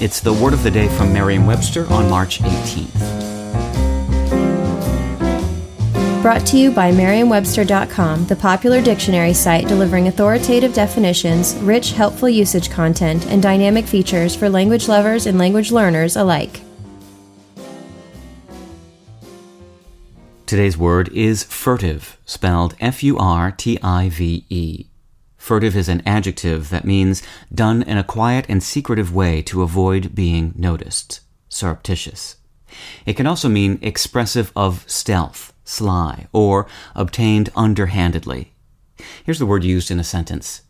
It's the word of the day from Merriam-Webster on March 18th. Brought to you by Merriam-Webster.com, the popular dictionary site delivering authoritative definitions, rich, helpful usage content, and dynamic features for language lovers and language learners alike. Today's word is furtive, spelled F U R T I V E. Furtive is an adjective that means done in a quiet and secretive way to avoid being noticed, surreptitious. It can also mean expressive of stealth, sly, or obtained underhandedly. Here's the word used in a sentence.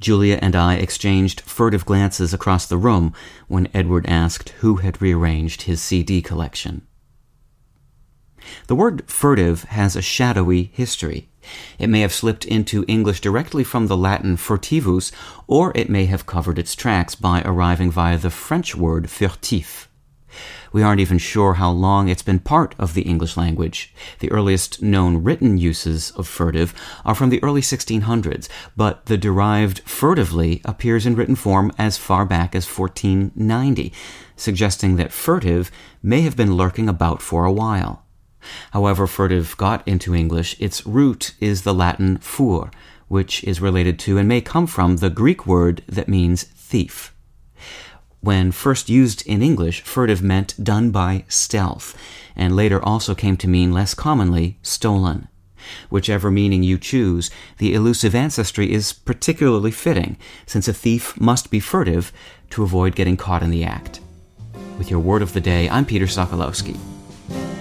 Julia and I exchanged furtive glances across the room when Edward asked who had rearranged his CD collection. The word furtive has a shadowy history. It may have slipped into English directly from the Latin furtivus, or it may have covered its tracks by arriving via the French word furtif. We aren't even sure how long it's been part of the English language. The earliest known written uses of furtive are from the early 1600s, but the derived furtively appears in written form as far back as 1490, suggesting that furtive may have been lurking about for a while. However furtive got into English, its root is the Latin fur, which is related to and may come from the Greek word that means thief. When first used in English, furtive meant done by stealth, and later also came to mean less commonly stolen. Whichever meaning you choose, the elusive ancestry is particularly fitting, since a thief must be furtive to avoid getting caught in the act. With your word of the day, I'm Peter Sokolowski.